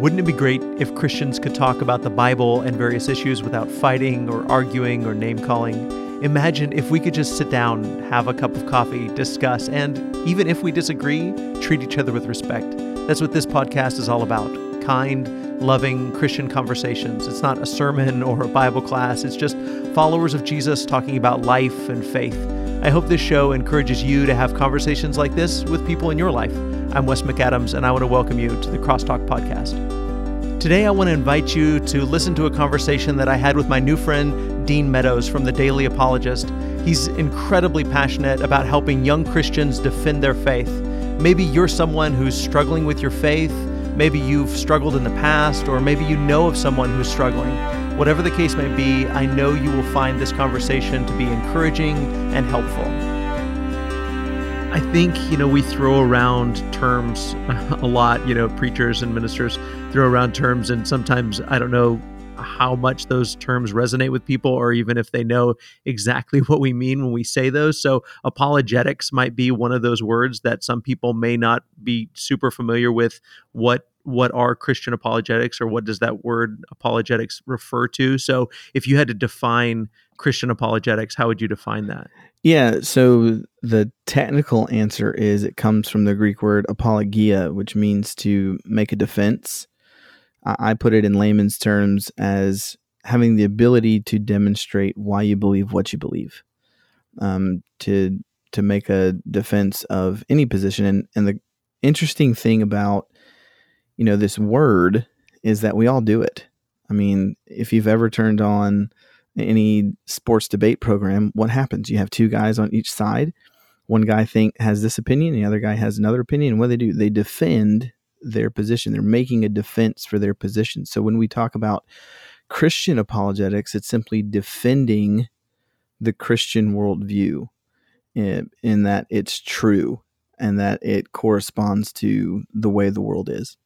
Wouldn't it be great if Christians could talk about the Bible and various issues without fighting or arguing or name calling? Imagine if we could just sit down, have a cup of coffee, discuss, and even if we disagree, treat each other with respect. That's what this podcast is all about kind, loving Christian conversations. It's not a sermon or a Bible class, it's just followers of Jesus talking about life and faith. I hope this show encourages you to have conversations like this with people in your life. I'm Wes McAdams, and I want to welcome you to the Crosstalk Podcast. Today, I want to invite you to listen to a conversation that I had with my new friend, Dean Meadows from the Daily Apologist. He's incredibly passionate about helping young Christians defend their faith. Maybe you're someone who's struggling with your faith, maybe you've struggled in the past, or maybe you know of someone who's struggling. Whatever the case may be, I know you will find this conversation to be encouraging and helpful. I think, you know, we throw around terms a lot, you know, preachers and ministers throw around terms, and sometimes I don't know how much those terms resonate with people or even if they know exactly what we mean when we say those. So, apologetics might be one of those words that some people may not be super familiar with what what are Christian apologetics or what does that word apologetics refer to? So, if you had to define Christian apologetics, how would you define that? Yeah, so the technical answer is it comes from the Greek word apologia, which means to make a defense. I put it in layman's terms as having the ability to demonstrate why you believe what you believe, um, to to make a defense of any position. And and the interesting thing about you know this word is that we all do it. I mean, if you've ever turned on any sports debate program, what happens? You have two guys on each side. One guy think has this opinion, the other guy has another opinion. What do they do? They defend their position. They're making a defense for their position. So when we talk about Christian apologetics, it's simply defending the Christian worldview in, in that it's true and that it corresponds to the way the world is.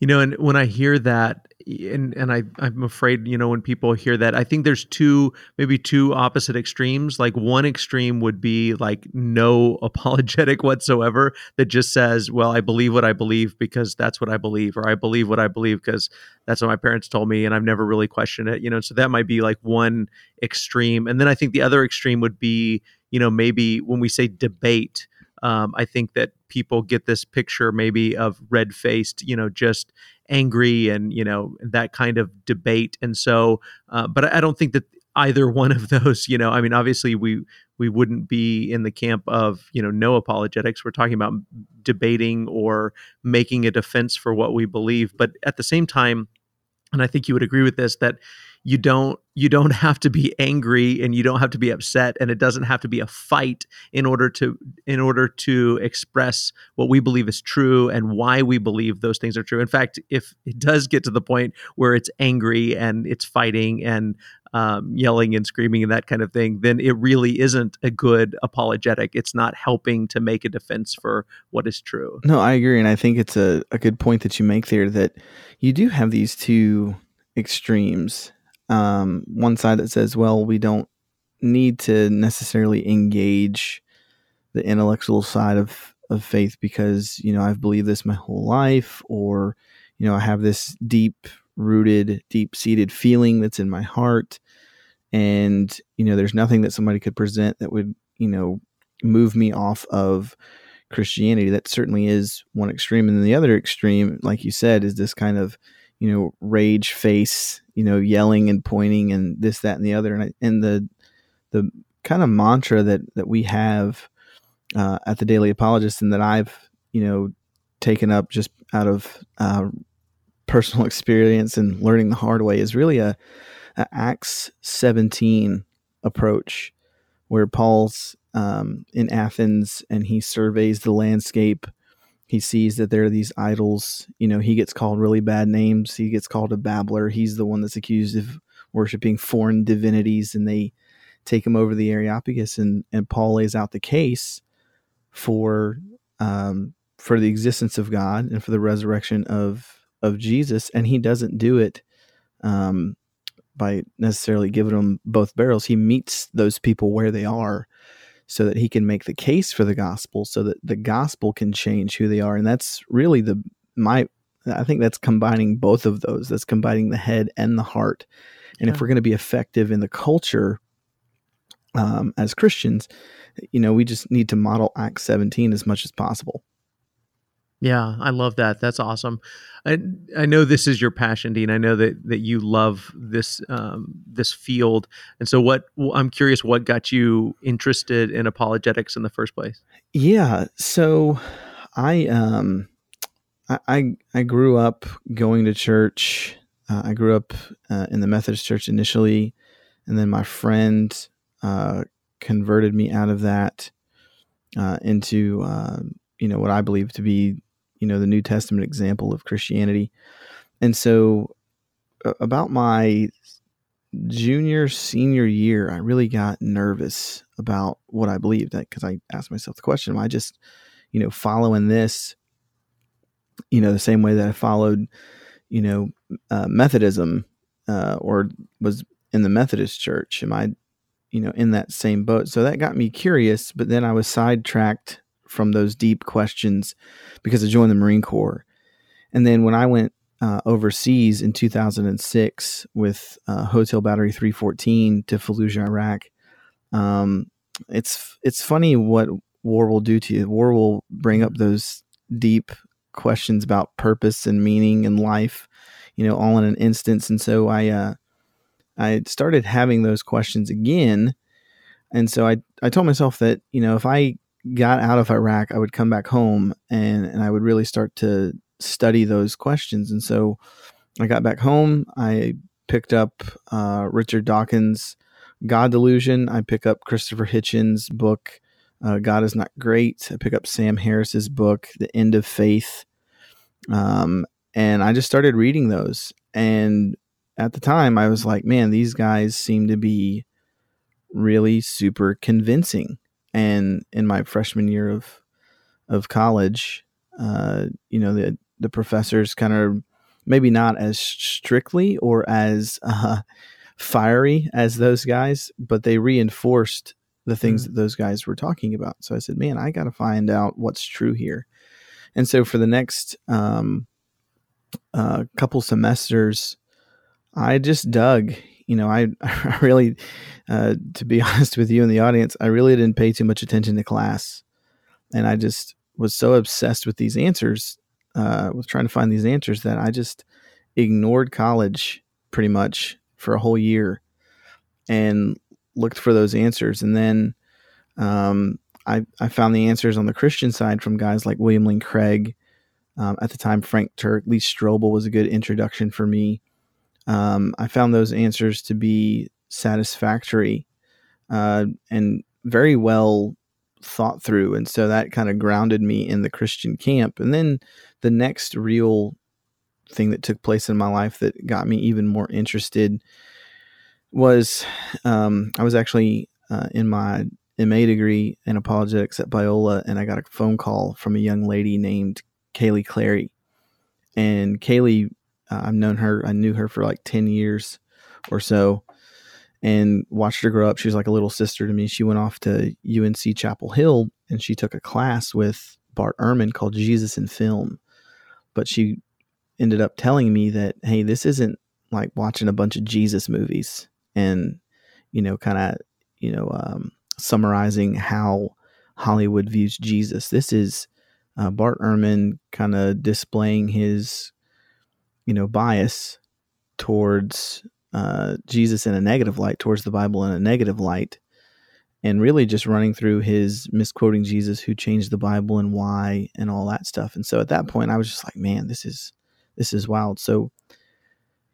You know, and when I hear that, and and I I'm afraid you know when people hear that I think there's two maybe two opposite extremes. Like one extreme would be like no apologetic whatsoever that just says well I believe what I believe because that's what I believe or I believe what I believe because that's what my parents told me and I've never really questioned it you know so that might be like one extreme. And then I think the other extreme would be you know maybe when we say debate um, I think that people get this picture maybe of red faced, you know, just angry and you know that kind of debate. And so, uh, but I don't think that either one of those, you know, I mean, obviously we we wouldn't be in the camp of you know no apologetics. We're talking about debating or making a defense for what we believe, but at the same time, and I think you would agree with this that you don't you don't have to be angry and you don't have to be upset and it doesn't have to be a fight in order to in order to express what we believe is true and why we believe those things are true. In fact if it does get to the point where it's angry and it's fighting and um, yelling and screaming and that kind of thing then it really isn't a good apologetic. It's not helping to make a defense for what is true. No i agree and i think it's a, a good point that you make there that you do have these two extremes um, one side that says, well, we don't need to necessarily engage the intellectual side of, of faith because, you know, I've believed this my whole life, or, you know, I have this deep rooted, deep seated feeling that's in my heart. And, you know, there's nothing that somebody could present that would, you know, move me off of Christianity. That certainly is one extreme. And then the other extreme, like you said, is this kind of, you know, rage face, you know, yelling and pointing and this, that, and the other. And, I, and the, the kind of mantra that, that we have uh, at the Daily Apologist and that I've, you know, taken up just out of uh, personal experience and learning the hard way is really a, a Acts 17 approach where Paul's um, in Athens and he surveys the landscape he sees that there are these idols. You know, he gets called really bad names. He gets called a babbler. He's the one that's accused of worshiping foreign divinities, and they take him over the Areopagus. And and Paul lays out the case for um, for the existence of God and for the resurrection of of Jesus, and he doesn't do it um, by necessarily giving them both barrels. He meets those people where they are so that he can make the case for the gospel so that the gospel can change who they are and that's really the my I think that's combining both of those. That's combining the head and the heart. And yeah. if we're going to be effective in the culture um, as Christians, you know, we just need to model Acts 17 as much as possible. Yeah, I love that. That's awesome. I I know this is your passion, Dean. I know that that you love this um, this field, and so what I'm curious, what got you interested in apologetics in the first place? Yeah, so I um I I, grew up going to church. Uh, I grew up uh, in the Methodist church initially, and then my friend uh, converted me out of that uh, into uh, you know what I believe to be you know the New Testament example of Christianity. And so, about my junior senior year, I really got nervous about what I believed That because I asked myself the question: Am I just you know following this? You know, the same way that I followed, you know, uh, Methodism uh, or was in the Methodist church. Am I, you know, in that same boat? So that got me curious. But then I was sidetracked from those deep questions because I joined the Marine Corps. And then when I went uh, overseas in 2006 with uh, Hotel Battery 314 to Fallujah, Iraq, um, it's it's funny what war will do to you. War will bring up those deep questions about purpose and meaning and life, you know, all in an instance. And so I uh, I started having those questions again. And so I, I told myself that, you know, if I got out of Iraq, I would come back home and, and I would really start to study those questions. And so I got back home. I picked up uh, Richard Dawkins' God Delusion. I pick up Christopher Hitchens' book, uh, God is Not Great. I pick up Sam Harris's book, The End of Faith. Um, and I just started reading those. And at the time, I was like, man, these guys seem to be really super convincing and in my freshman year of of college, uh, you know, the the professors kind of maybe not as strictly or as uh, fiery as those guys, but they reinforced the things mm. that those guys were talking about. So I said, man, I got to find out what's true here. And so for the next um, uh, couple semesters, I just dug you know, I, I really, uh, to be honest with you in the audience, I really didn't pay too much attention to class. And I just was so obsessed with these answers, uh, with trying to find these answers that I just ignored college pretty much for a whole year and looked for those answers. And then um, I, I found the answers on the Christian side from guys like William Lane Craig. Um, at the time, Frank Turek, Lee Strobel was a good introduction for me um, I found those answers to be satisfactory uh, and very well thought through. And so that kind of grounded me in the Christian camp. And then the next real thing that took place in my life that got me even more interested was um, I was actually uh, in my MA degree in apologetics at Biola, and I got a phone call from a young lady named Kaylee Clary. And Kaylee uh, I've known her. I knew her for like ten years or so, and watched her grow up. She was like a little sister to me. She went off to UNC Chapel Hill, and she took a class with Bart Ehrman called Jesus in Film. But she ended up telling me that, hey, this isn't like watching a bunch of Jesus movies and you know, kind of you know, um, summarizing how Hollywood views Jesus. This is uh, Bart Ehrman kind of displaying his you know, bias towards uh, Jesus in a negative light, towards the Bible in a negative light, and really just running through his misquoting Jesus, who changed the Bible and why, and all that stuff. And so at that point, I was just like, man, this is this is wild. So,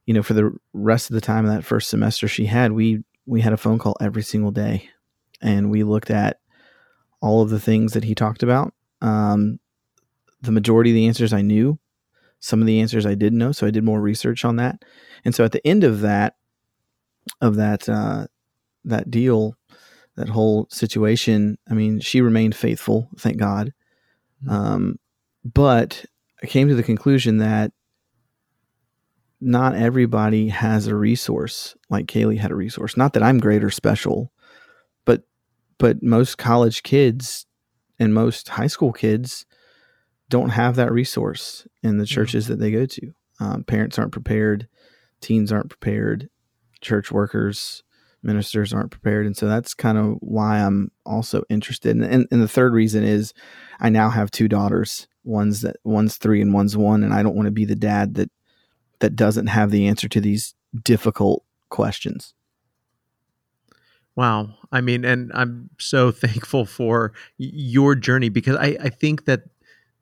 you know, for the rest of the time of that first semester she had, we we had a phone call every single day, and we looked at all of the things that he talked about. Um, the majority of the answers I knew some of the answers I didn't know, so I did more research on that. And so at the end of that, of that uh, that deal, that whole situation, I mean, she remained faithful, thank God. Mm-hmm. Um, but I came to the conclusion that not everybody has a resource like Kaylee had a resource. Not that I'm great or special, but but most college kids and most high school kids don't have that resource in the churches that they go to. Um, parents aren't prepared, teens aren't prepared, church workers, ministers aren't prepared. And so that's kind of why I'm also interested. And, and, and the third reason is I now have two daughters. One's that one's three and one's one, and I don't want to be the dad that that doesn't have the answer to these difficult questions. Wow. I mean, and I'm so thankful for your journey because I, I think that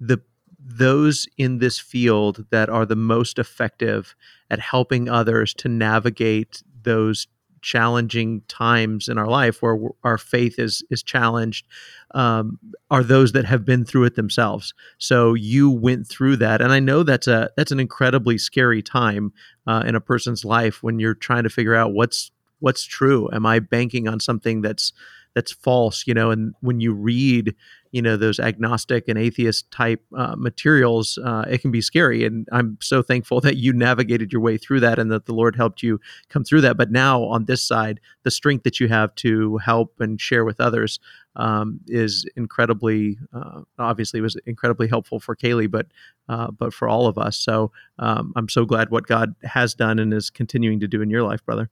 the those in this field that are the most effective at helping others to navigate those challenging times in our life where our faith is is challenged um, are those that have been through it themselves. So you went through that, and I know that's a that's an incredibly scary time uh, in a person's life when you're trying to figure out what's what's true. Am I banking on something that's that's false? You know, and when you read you know those agnostic and atheist type uh, materials uh, it can be scary and i'm so thankful that you navigated your way through that and that the lord helped you come through that. But now on this side the strength that you have to help and share with others um, is incredibly uh, obviously was incredibly helpful for kaylee but uh, but for all of us. So um, i'm so glad what god has done and is continuing to do in your life brother.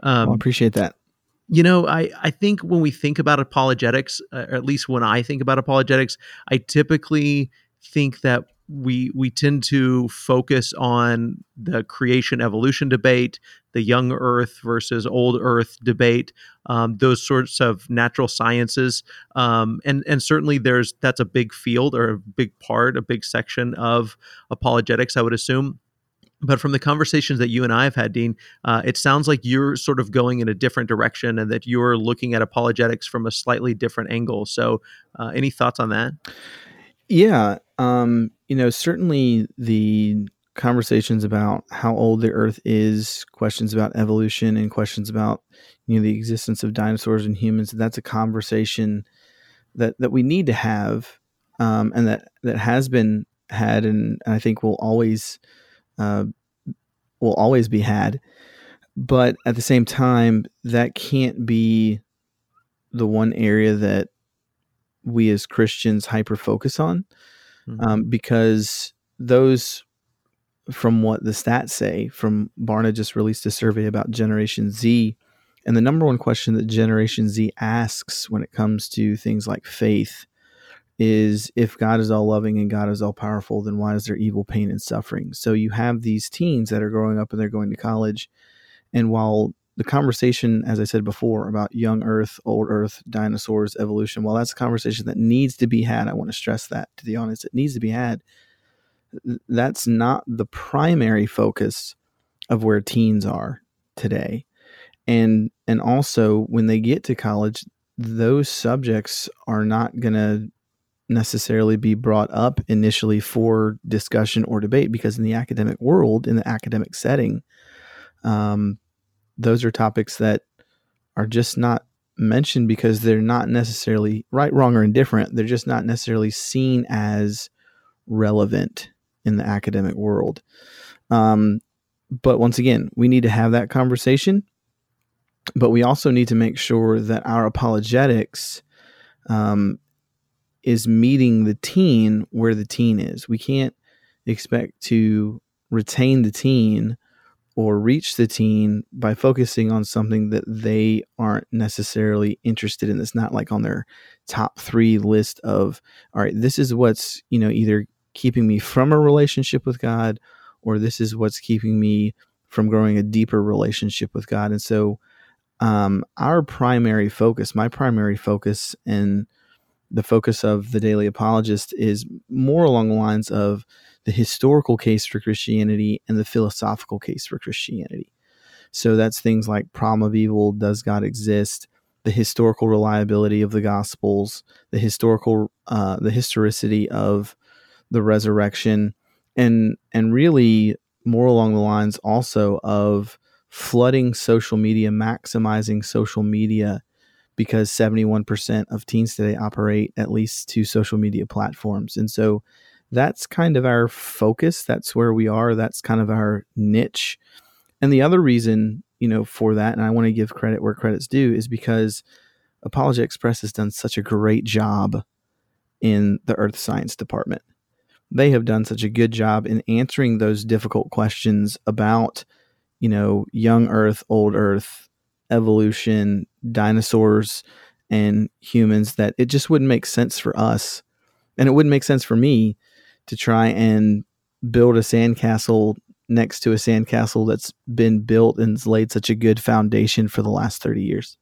Um, well, I appreciate that you know, I, I think when we think about apologetics, uh, or at least when I think about apologetics, I typically think that we we tend to focus on the creation evolution debate, the young Earth versus old Earth debate, um, those sorts of natural sciences, um, and and certainly there's that's a big field or a big part, a big section of apologetics. I would assume but from the conversations that you and I have had, Dean, uh, it sounds like you're sort of going in a different direction and that you're looking at apologetics from a slightly different angle. So, uh, any thoughts on that? Yeah. Um, you know, certainly the conversations about how old the earth is, questions about evolution, and questions about, you know, the existence of dinosaurs and humans, that's a conversation that, that we need to have um, and that, that has been had and I think will always uh, will always be had. But at the same time, that can't be the one area that we as Christians hyper focus on mm-hmm. um, because those, from what the stats say, from Barna just released a survey about Generation Z. And the number one question that Generation Z asks when it comes to things like faith is if God is all loving and God is all powerful, then why is there evil, pain, and suffering? So you have these teens that are growing up and they're going to college. And while the conversation, as I said before, about young Earth, old Earth, dinosaurs, evolution, while that's a conversation that needs to be had, I want to stress that to the audience, it needs to be had. That's not the primary focus of where teens are today. And and also when they get to college, those subjects are not going to necessarily be brought up initially for discussion or debate because in the academic world, in the academic setting, um, those are topics that are just not mentioned because they're not necessarily right, wrong, or indifferent. They're just not necessarily seen as relevant in the academic world. Um, but once again, we need to have that conversation, but we also need to make sure that our apologetics um, is meeting the teen where the teen is. We can't expect to retain the teen or reach the teen by focusing on something that they aren't necessarily interested in. It's not like on their top three list of, all right, this is what's, you know, either keeping me from a relationship with God or this is what's keeping me from growing a deeper relationship with God. And so, um, our primary focus, my primary focus in the focus of the Daily Apologist is more along the lines of the historical case for Christianity and the philosophical case for Christianity. So that's things like problem of evil, does God exist, the historical reliability of the Gospels, the historical, uh, the historicity of the resurrection, and and really more along the lines also of flooding social media, maximizing social media because 71% of teens today operate at least two social media platforms. And so that's kind of our focus. That's where we are. That's kind of our niche. And the other reason, you know, for that, and I want to give credit where credit's due, is because Apologetics Press has done such a great job in the earth science department. they have done such a good job in answering those difficult questions about, you know, young Earth, old Earth, evolution, dinosaurs, and humans that it just wouldn't make sense for us. And it wouldn't make sense for me to try and build a sandcastle next to a sandcastle that's been built and laid such a good foundation for the last 30 years.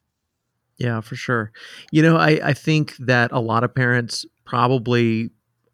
Yeah, for sure. You know, I, I think that a lot of parents probably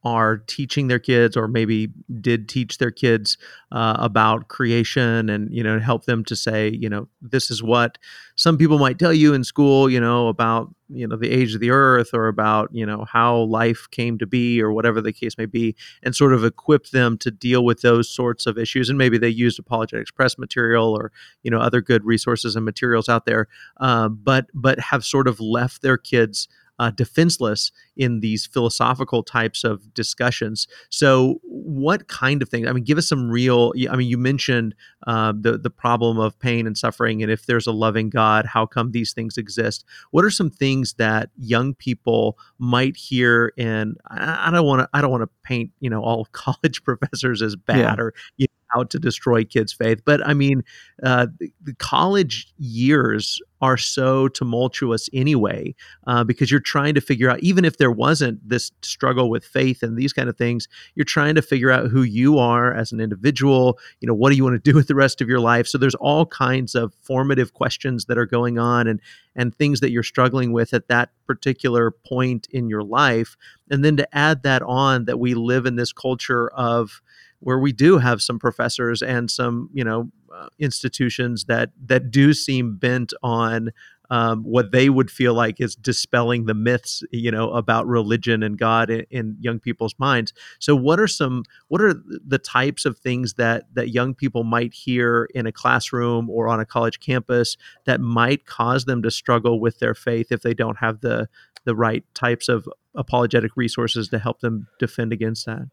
are teaching their kids or maybe did teach their kids uh, about creation and you know help them to say you know this is what some people might tell you in school you know about you know the age of the earth or about you know how life came to be or whatever the case may be and sort of equip them to deal with those sorts of issues. And maybe they used apologetics press material or you know other good resources and materials out there uh, but but have sort of left their kids uh, defenseless in these philosophical types of discussions. So, what kind of things? I mean, give us some real. I mean, you mentioned uh, the the problem of pain and suffering, and if there's a loving God, how come these things exist? What are some things that young people might hear? And I, don't want to. I don't want to paint you know all college professors as bad yeah. or you know, out to destroy kids' faith, but I mean, uh, the, college years are so tumultuous anyway uh, because you're trying to figure out even if there wasn't this struggle with faith and these kind of things you're trying to figure out who you are as an individual. You know what do you want to do with the rest of your life? So there's all kinds of formative questions that are going on and and things that you're struggling with at that particular point in your life. And then to add that on that we live in this culture of where we do have some professors and some you know uh, institutions that that do seem bent on um, what they would feel like is dispelling the myths, you know, about religion and God in, in, young people's minds. So, what are some what are the types of things that that young people might hear in a classroom or on a college campus that might cause them to struggle with their faith if they don't have the the right types of apologetic resources to help them defend against that?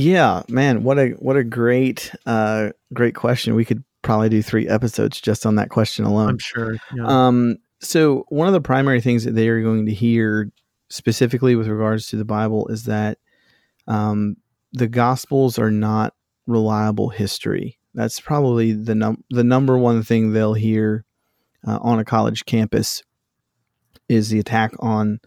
Yeah, man, what a what a great uh great question. We could probably do 3 episodes just on that question alone. I'm sure. Yeah. Um so one of the primary things that they are going to hear specifically with regards to the Bible is that um the gospels are not reliable history. That's probably the num- the number one thing they'll hear uh, on a college campus is the attack on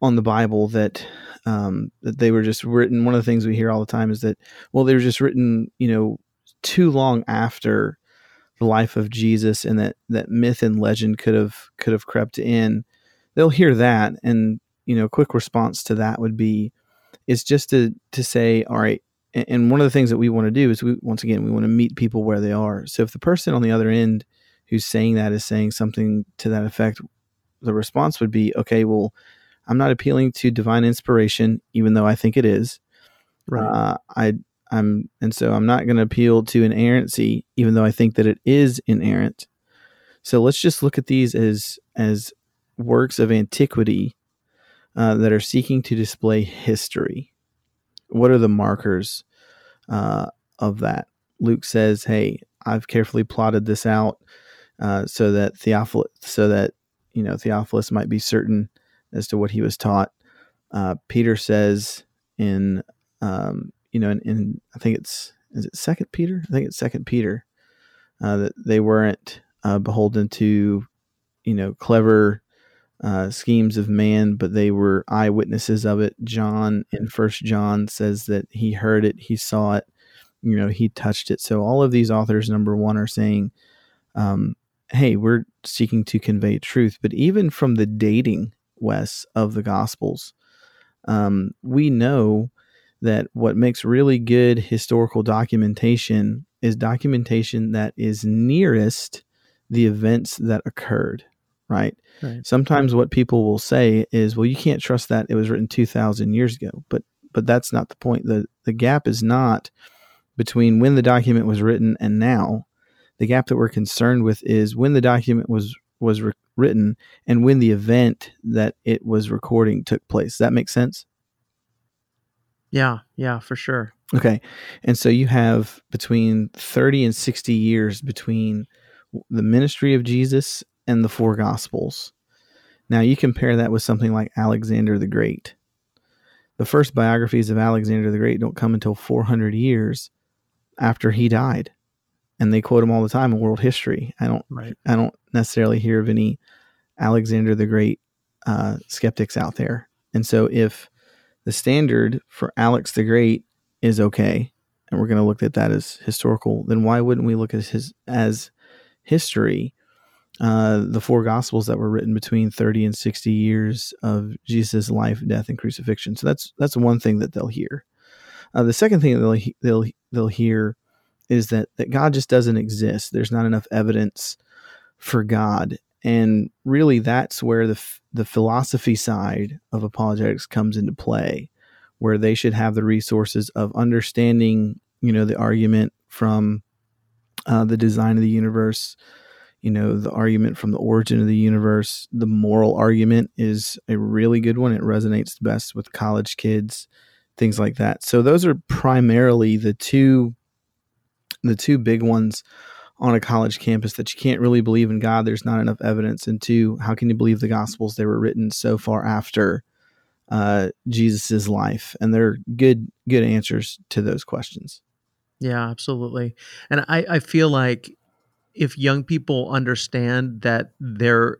on the Bible that um, that they were just written. One of the things we hear all the time is that well, they were just written, you know, too long after the life of Jesus, and that that myth and legend could have could have crept in. They'll hear that, and you know, a quick response to that would be is just to to say, all right. And one of the things that we want to do is we once again we want to meet people where they are. So if the person on the other end who's saying that is saying something to that effect, the response would be, okay, well, I'm not appealing to divine inspiration, even though I think it is. Right. Uh, I I'm and so I'm not going to appeal to inerrancy, even though I think that it is inerrant. So let's just look at these as as works of antiquity uh, that are seeking to display history. What are the markers uh, of that? Luke says, "Hey, I've carefully plotted this out uh, so that Theophilus, so that you know Theophilus might be certain as to what he was taught. Uh, Peter says in, um, you know, in, in, I think it's is it Second Peter? I think it's Second Peter uh, that they weren't uh, beholden to, you know, clever uh, schemes of man, but they were eyewitnesses of it. John in First John says that he heard it, he saw it, you know, he touched it. So all of these authors, number one, are saying, um, "Hey, we're seeking to convey truth." But even from the dating Wes of the Gospels. Um, we know that what makes really good historical documentation is documentation that is nearest the events that occurred, right? right? Sometimes what people will say is, well, you can't trust that it was written 2000 years ago, but but that's not the point. The the gap is not between when the document was written and now. The gap that we're concerned with is when the document was was written and when the event that it was recording took place. Does that make sense? Yeah, yeah, for sure. Okay. And so you have between 30 and 60 years between the ministry of Jesus and the four gospels. Now you compare that with something like Alexander the Great. the first biographies of Alexander the Great don't come until 400 years after he died, and they quote him all the time in world history. I don't, right. I don't necessarily hear of any Alexander the Great uh, skeptics out there. And so, if the standard for Alex the Great is okay, and we're going to look at that as historical, then why wouldn't we look at his as history? Uh, the four gospels that were written between 30 and 60 years of Jesus' life, death, and crucifixion. So that's that's one thing that they'll hear. Uh, the second thing that they'll they'll they'll hear is that that God just doesn't exist. There's not enough evidence for God, and really that's where the the philosophy side of apologetics comes into play, where they should have the resources of understanding, you know, the argument from uh, the design of the universe you know the argument from the origin of the universe. The moral argument is a really good one. It resonates best with college kids things like that. So those are primarily the two the two big ones on a college campus that you can't really believe in god there's not enough evidence and two how can you believe the gospels? They were written so far after uh, jesus's life and they're good good answers to those questions. Yeah absolutely. And i i feel like if young people understand that there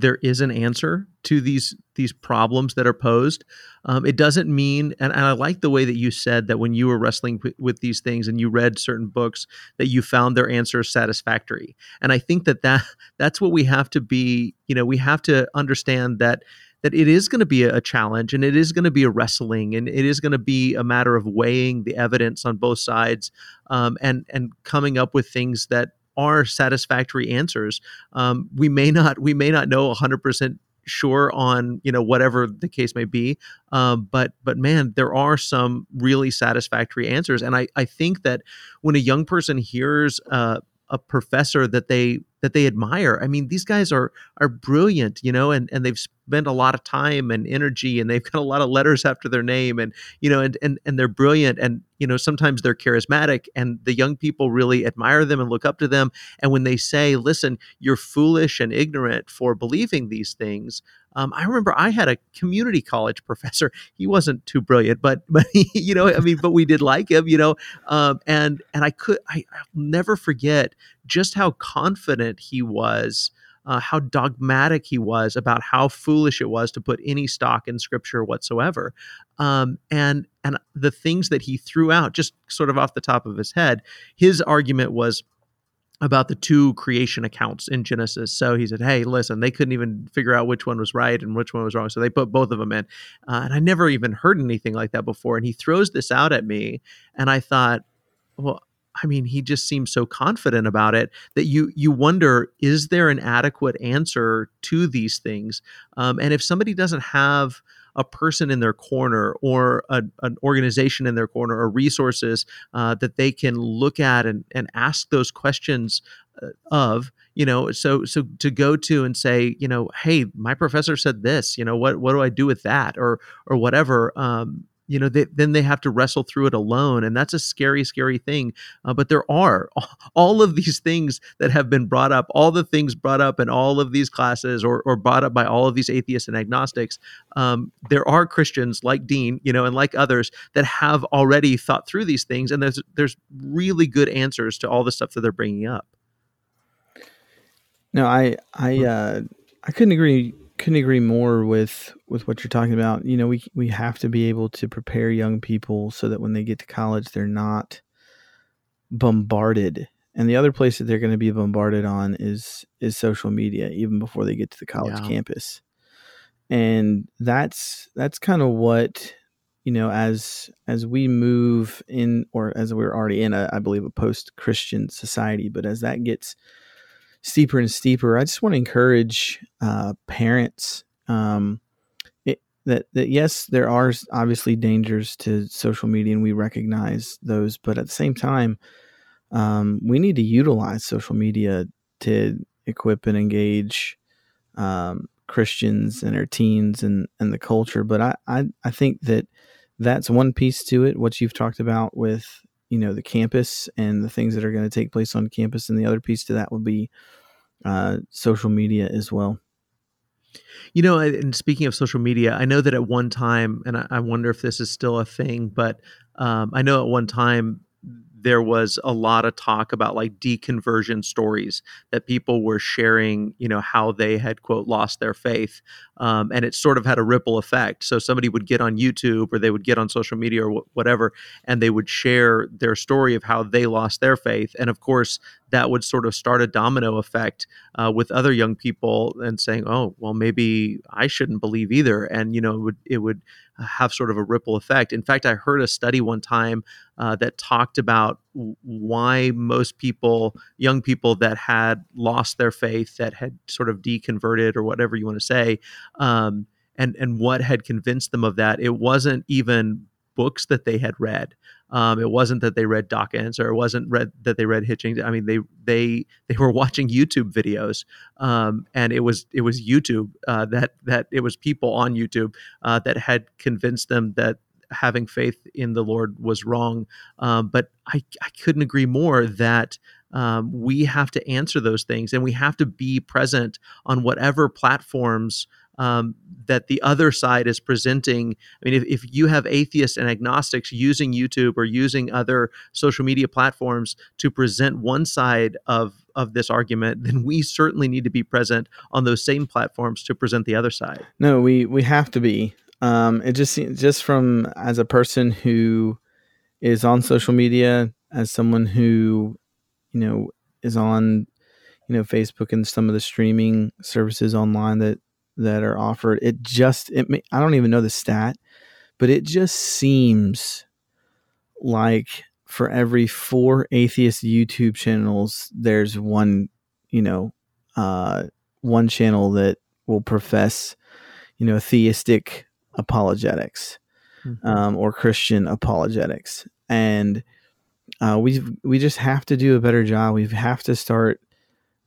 there is an answer to these these problems that are posed. Um, it doesn't mean, and, and, I like the way that you said that when you were wrestling with, these things and you read certain books, that you found their answers satisfactory. And I think that that that's what we have to be. You know, we have to understand that that it is going to be a challenge and it is going to be a wrestling and it is going to be a matter of weighing the evidence on both sides um, and and coming up with things that are satisfactory answers. Um, we may not we may not know 100% sure on you know whatever the case may be um, but but man there are some really satisfactory answers and i i think that when a young person hears uh, a professor that they that they admire. I mean, these guys are are brilliant, you know, and and they've spent a lot of time and energy, and they've got a lot of letters after their name, and you know, and and and they're brilliant, and you know, sometimes they're charismatic, and the young people really admire them and look up to them. And when they say, "Listen, you're foolish and ignorant for believing these things," Um, I remember I had a community college professor. He wasn't too brilliant, but but he, you know, I mean, but we did like him, you know, um, and and I could I, I'll never forget just how confident he was. Uh, how dogmatic he was about how foolish it was to put any stock in scripture whatsoever, um, and and the things that he threw out just sort of off the top of his head. His argument was, about the two creation accounts in Genesis. So he said, "Hey, listen, they couldn't even figure out which one was right and which one was wrong, so they put both of them in." Uh, and I never even heard anything like that before. And he throws this out at me, and I thought, well. I mean, he just seems so confident about it that you you wonder is there an adequate answer to these things? Um, and if somebody doesn't have a person in their corner or a, an organization in their corner or resources uh, that they can look at and, and ask those questions uh, of you know so so to go to and say you know hey my professor said this you know what what do i do with that or or whatever um you know they, then they have to wrestle through it alone and that's a scary scary thing uh, but there are all of these things that have been brought up all the things brought up in all of these classes or, or brought up by all of these atheists and agnostics um, there are christians like dean you know and like others that have already thought through these things and there's there's really good answers to all the stuff that they're bringing up. No i i uh i couldn't agree couldn't agree more with with what you're talking about. You know, we we have to be able to prepare young people so that when they get to college, they're not bombarded. And the other place that they're going to be bombarded on is is social media, even before they get to the college yeah. campus. And that's that's kind of what you know as as we move in, or as we're already in, a, I believe, a post Christian society. But as that gets steeper and steeper. I just want to encourage uh, parents um, it, that that yes, there are obviously dangers to social media, and we recognize those. But at the same time, um, we need to utilize social media to equip and engage um, Christians and our teens and and the culture. But I, I I think that that's one piece to it. What you've talked about with you know the campus and the things that are going to take place on campus and the other piece to that would be uh, social media as well. You know, and speaking of social media, I know that at one time, and I, wonder if this is still a thing, but um, I know at one time there was a lot of talk about like deconversion stories that people were sharing, you know, how they had, quote, lost their faith. Um, and it sort of had a ripple effect. So somebody would get on YouTube or they would get on social media or whatever, and they would share their story of how they lost their faith. And of course, that would sort of start a domino effect uh, with other young people and saying, "Oh, well, maybe I shouldn't believe either." And you know, it would it would have sort of a ripple effect. In fact, I heard a study one time uh, that talked about why most people, young people that had lost their faith, that had sort of deconverted or whatever you want to say, um, and and what had convinced them of that. It wasn't even books that they had read. Um, it wasn't that they read Dawkins or it wasn't read that they read Hitchens. I mean, they they they were watching YouTube videos, um, and it was it was YouTube uh, that that it was people on YouTube uh, that had convinced them that having faith in the Lord was wrong. Um, but I, I couldn't agree more that um, we have to answer those things and we have to be present on whatever platforms um, that the other side is presenting. I mean, if, if you have atheists and agnostics using YouTube or using other social media platforms to present one side of of this argument, then we certainly need to be present on those same platforms to present the other side. No, we we have to be. Um, it just just from as a person who is on social media, as someone who you know is on you know Facebook and some of the streaming services online that that are offered. It just it may, I don't even know the stat, but it just seems like for every four atheist YouTube channels, there's one you know uh, one channel that will profess you know theistic apologetics mm-hmm. um, or Christian apologetics, and uh, we we just have to do a better job. We have to start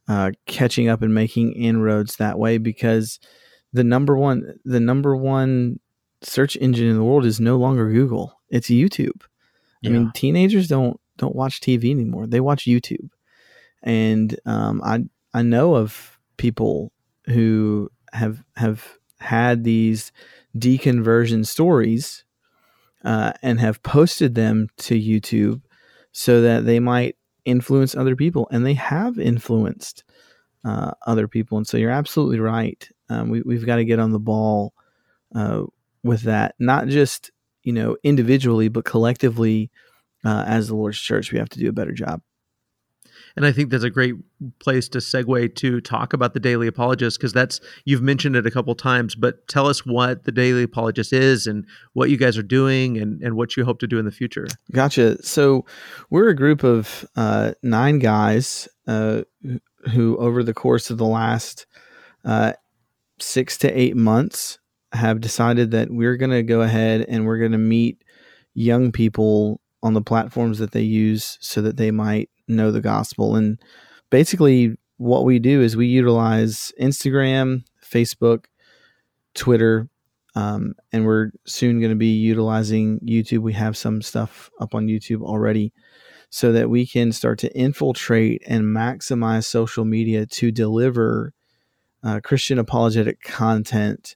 uh, catching up and making inroads that way because the number one the number one search engine in the world is no longer Google. It's YouTube. Yeah. I mean, teenagers don't don't watch TV anymore. They watch YouTube, and um, I I know of people who have have had these deconversion stories uh, and have posted them to YouTube so that they might influence other people. And they have influenced uh, other people. And so you're absolutely right. Um, we, we've got to get on the ball uh, with that, not just you know individually, but collectively uh, as the Lord's church. We have to do a better job. And I think that's a great place to segue to talk about the Daily Apologist because that's you've mentioned it a couple times, but tell us what the Daily Apologist is and what you guys are doing and, and what you hope to do in the future. Gotcha. So we're a group of uh, nine guys uh, who, over the course of the last uh, six to eight months, have decided that we're going to go ahead and we're going to meet young people on the platforms that they use so that they might know the gospel. And basically, what we do is we utilize Instagram, Facebook, Twitter, um, and we're soon going to be utilizing YouTube. We have some stuff up on YouTube already so that we can start to infiltrate and maximize social media to deliver uh, Christian apologetic content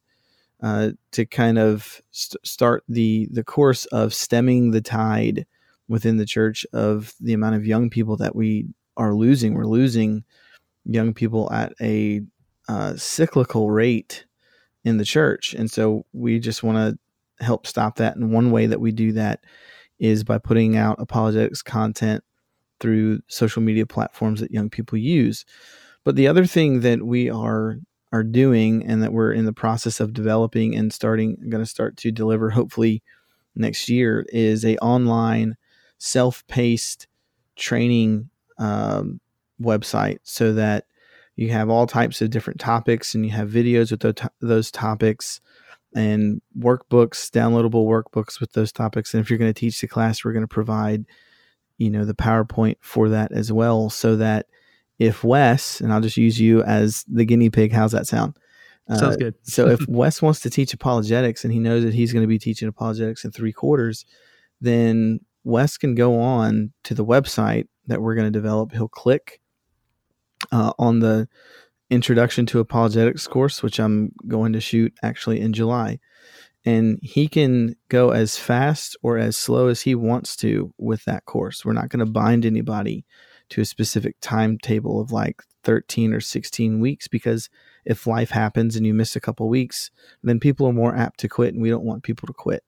uh, to kind of st- start the the course of stemming the tide within the church of the amount of young people that we are losing. We're losing young people at a uh, cyclical rate in the church. And so we just want to help stop that. And one way that we do that is by putting out apologetics content through social media platforms that young people use. But the other thing that we are are doing and that we're in the process of developing and starting going to start to deliver hopefully next year is a online self-paced training um, website so that you have all types of different topics and you have videos with those topics and workbooks downloadable workbooks with those topics. And if you're going to teach the class we're going to provide you know the powerpoint for that as well so that if wes and i'll just use you as the guinea pig how's that sound? Sounds uh, good. so if wes wants to teach apologetics and he knows that he's going to be teaching apologetics in three quarters then Wes can go on to the website that we're going to develop. He'll click uh, on the introduction to apologetics course, which I'm going to shoot actually in July. And he can go as fast or as slow as he wants to with that course. We're not going to bind anybody to a specific timetable of like 13 or 16 weeks because if life happens and you miss a couple weeks, then people are more apt to quit and we don't want people to quit.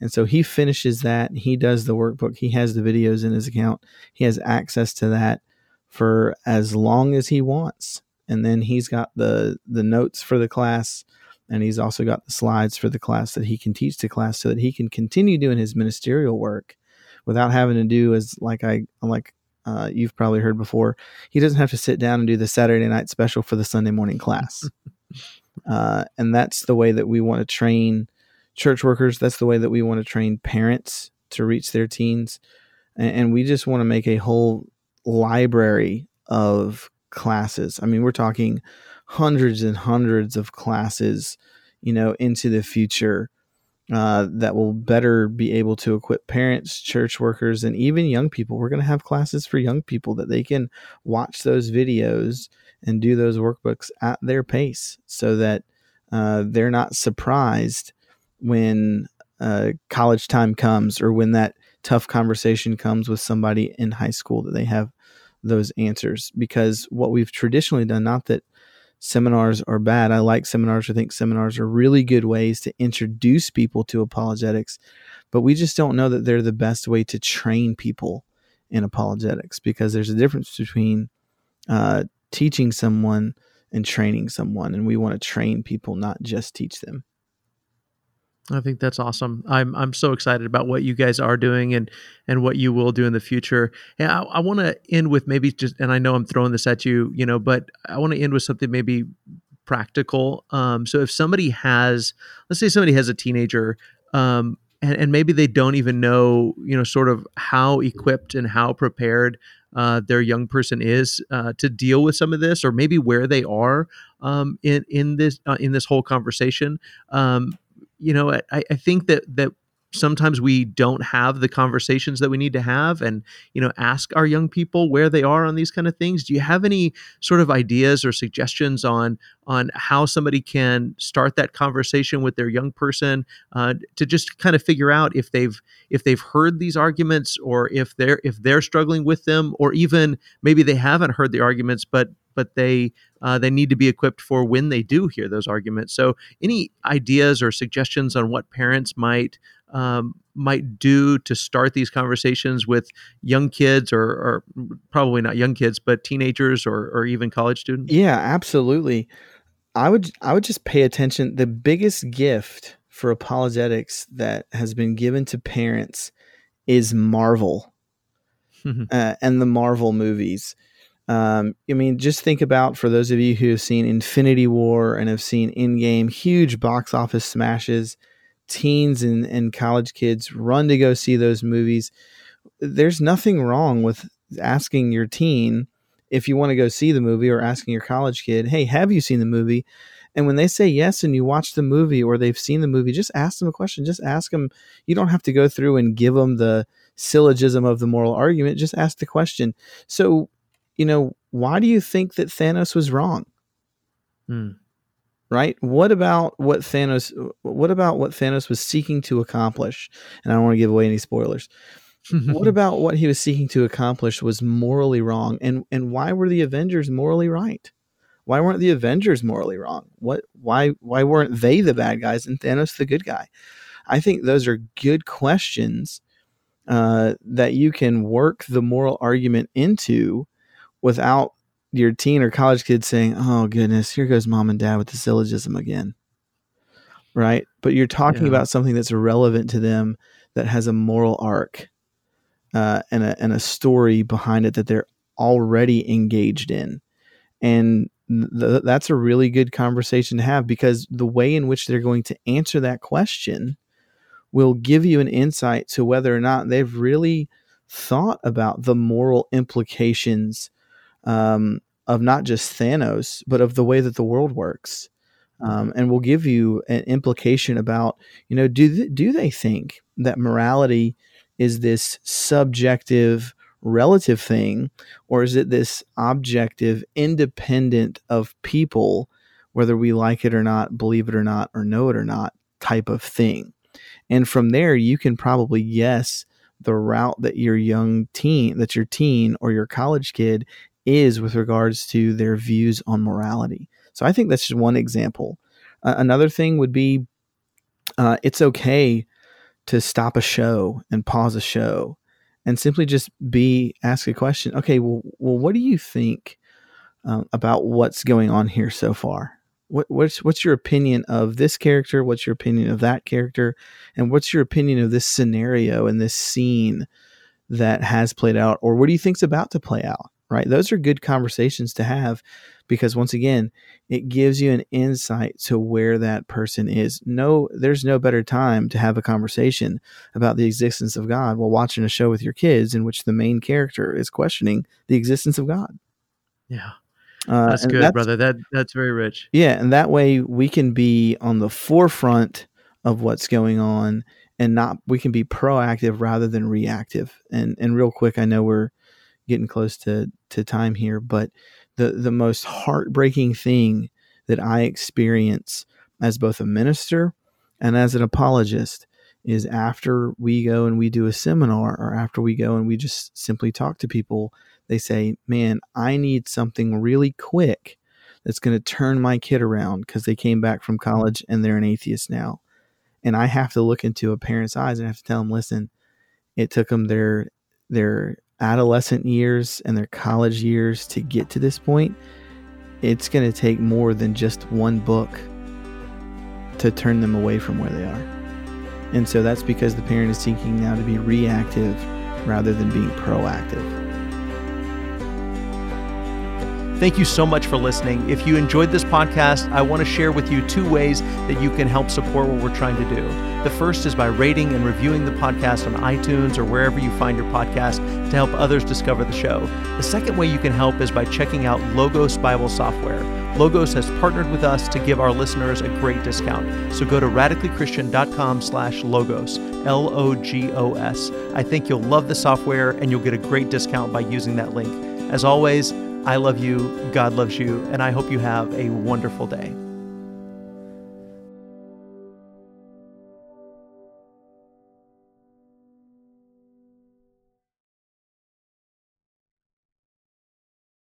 And so he finishes that. He does the workbook. He has the videos in his account. He has access to that for as long as he wants. And then he's got the the notes for the class and he's also got the slides for the class that he can teach the class so that he can continue doing his ministerial work without having to do as like I like uh, you've probably heard before. He doesn't have to sit down and do the Saturday night special for the Sunday morning class. uh, and that's the way that we want to train church workers. That's the way that we want to train parents to reach their teens. And, and we just want to make a whole library of classes. I mean, we're talking hundreds and hundreds of classes, you know, into the future uh, that will better be able to equip parents, church workers, and even young people. We're going to have classes for young people that they can watch those videos and do those workbooks at their pace so that uh, they're not surprised when uh, college time comes or when that tough conversation comes with somebody in high school that they have those answers. Because what we've traditionally done not that seminars are bad i like seminars. I think seminars are really good ways to introduce people to apologetics but we just don't know that they're the best way to train people in apologetics because there's a difference between uh, teaching someone and training someone and we want to train people not just teach them I think that's awesome. I'm I'm so excited about what you guys are doing and and what you will do in the future. And I, I want to end with maybe just, and I know I'm throwing this at you, you know, but I want to end with something maybe practical. Um, so if somebody has, let's say somebody has a teenager, um, and, and maybe they don't even know, you know, sort of how equipped and how prepared uh, their young person is uh, to deal with some of this, or maybe where they are um, in in this uh, in this whole conversation. Um, you know, I, I think that that sometimes we don't have the conversations that we need to have and you know ask our young people where they are on these kind of things. Do you have any sort of ideas or suggestions on on how somebody can start that conversation with their young person uh, to just kind of figure out if they've if they've heard these arguments or if they're if they're struggling with them or even maybe they haven't heard the arguments but but they uh, they need to be equipped for when they do hear those arguments. So, any ideas or suggestions on what parents might um, might do to start these conversations with young kids, or, or probably not young kids, but teenagers or, or even college students? Yeah, absolutely. I would I would just pay attention. The biggest gift for apologetics that has been given to parents is Marvel uh, and the Marvel movies. Um, I mean, just think about for those of you who have seen Infinity War and have seen Endgame, huge box office smashes. Teens and, and college kids run to go see those movies. There's nothing wrong with asking your teen if you want to go see the movie or asking your college kid, hey, have you seen the movie? And when they say yes and you watch the movie or they've seen the movie, just ask them a question. Just ask them. You don't have to go through and give them the syllogism of the moral argument. Just ask the question. So you know, why do you think that Thanos was wrong? Hmm. Right? What about what Thanos what about what Thanos was seeking to accomplish? And I don't want to give away any spoilers. what about what he was seeking to accomplish was morally wrong and and why were the Avengers morally right? Why weren't the Avengers morally wrong? What why why weren't they the bad guys and Thanos the good guy? I think those are good questions uh, that you can work the moral argument into without your teen or college kid saying, "Oh goodness, here goes mom and dad with the syllogism again." Right? But you're talking yeah. about something that's relevant to them that has a moral arc uh, and a and a story behind it that they're already engaged in, and th- that's a really good conversation to have because the way in which they're going to answer that question will give you an insight to whether or not they've really thought about the moral implications um, of not just Thanos, but of the way that the world works. Um, and will give you an implication about, you know, do th- do they think that morality is this subjective, relative thing or is it this objective independent of people whether we like it or not believe it or not or know it or not type of thing and from there you can probably guess the route that your young teen that your teen or your college kid is with regards to their views on morality. So i think that's just one example. Uh, another thing would be uh, it's okay to stop a show and pause a show and simply just be ask a question okay well, well what do you think um, about what's going on here so far? What, what's what's your opinion of this character? What's your opinion of that character? And what's your opinion of this scenario and this scene that has played out or what do you think's about to play out right? Those are good conversations to have because once again it gives you an insight to where that person is. No there's no better time to have a conversation about the existence of god while watching a show with your kids in which the main character is questioning the existence of god. Yeah. Uh, that's good that's, brother. That that's very rich. Yeah and that way we can be on the forefront of what's going on and not we can be proactive rather than reactive. And and real quick i know we're getting close to to time here but the the most heartbreaking thing that I experience as both a minister and as an apologist is after we go and we do a seminar or after we go and we just simply talk to people they say man i need something really quick that's going to turn my kid around because they came back from college and they're an atheist now. And i have to look into a parent's eyes and I have to tell them listen it took them their their adolescent years and their college years to get to this point, it's going to take more than just one book to turn them away from where they are. And so that's because the parent is seeking now to be reactive rather than being proactive. Thank you so much for listening. If you enjoyed this podcast, I want to share with you two ways that you can help support what we're trying to do. The first is by rating and reviewing the podcast on iTunes or wherever you find your podcast to help others discover the show. The second way you can help is by checking out Logos Bible software. Logos has partnered with us to give our listeners a great discount. So go to radicallychristian.com slash logos, L-O-G-O-S. I think you'll love the software and you'll get a great discount by using that link. As always, I love you, God loves you, and I hope you have a wonderful day.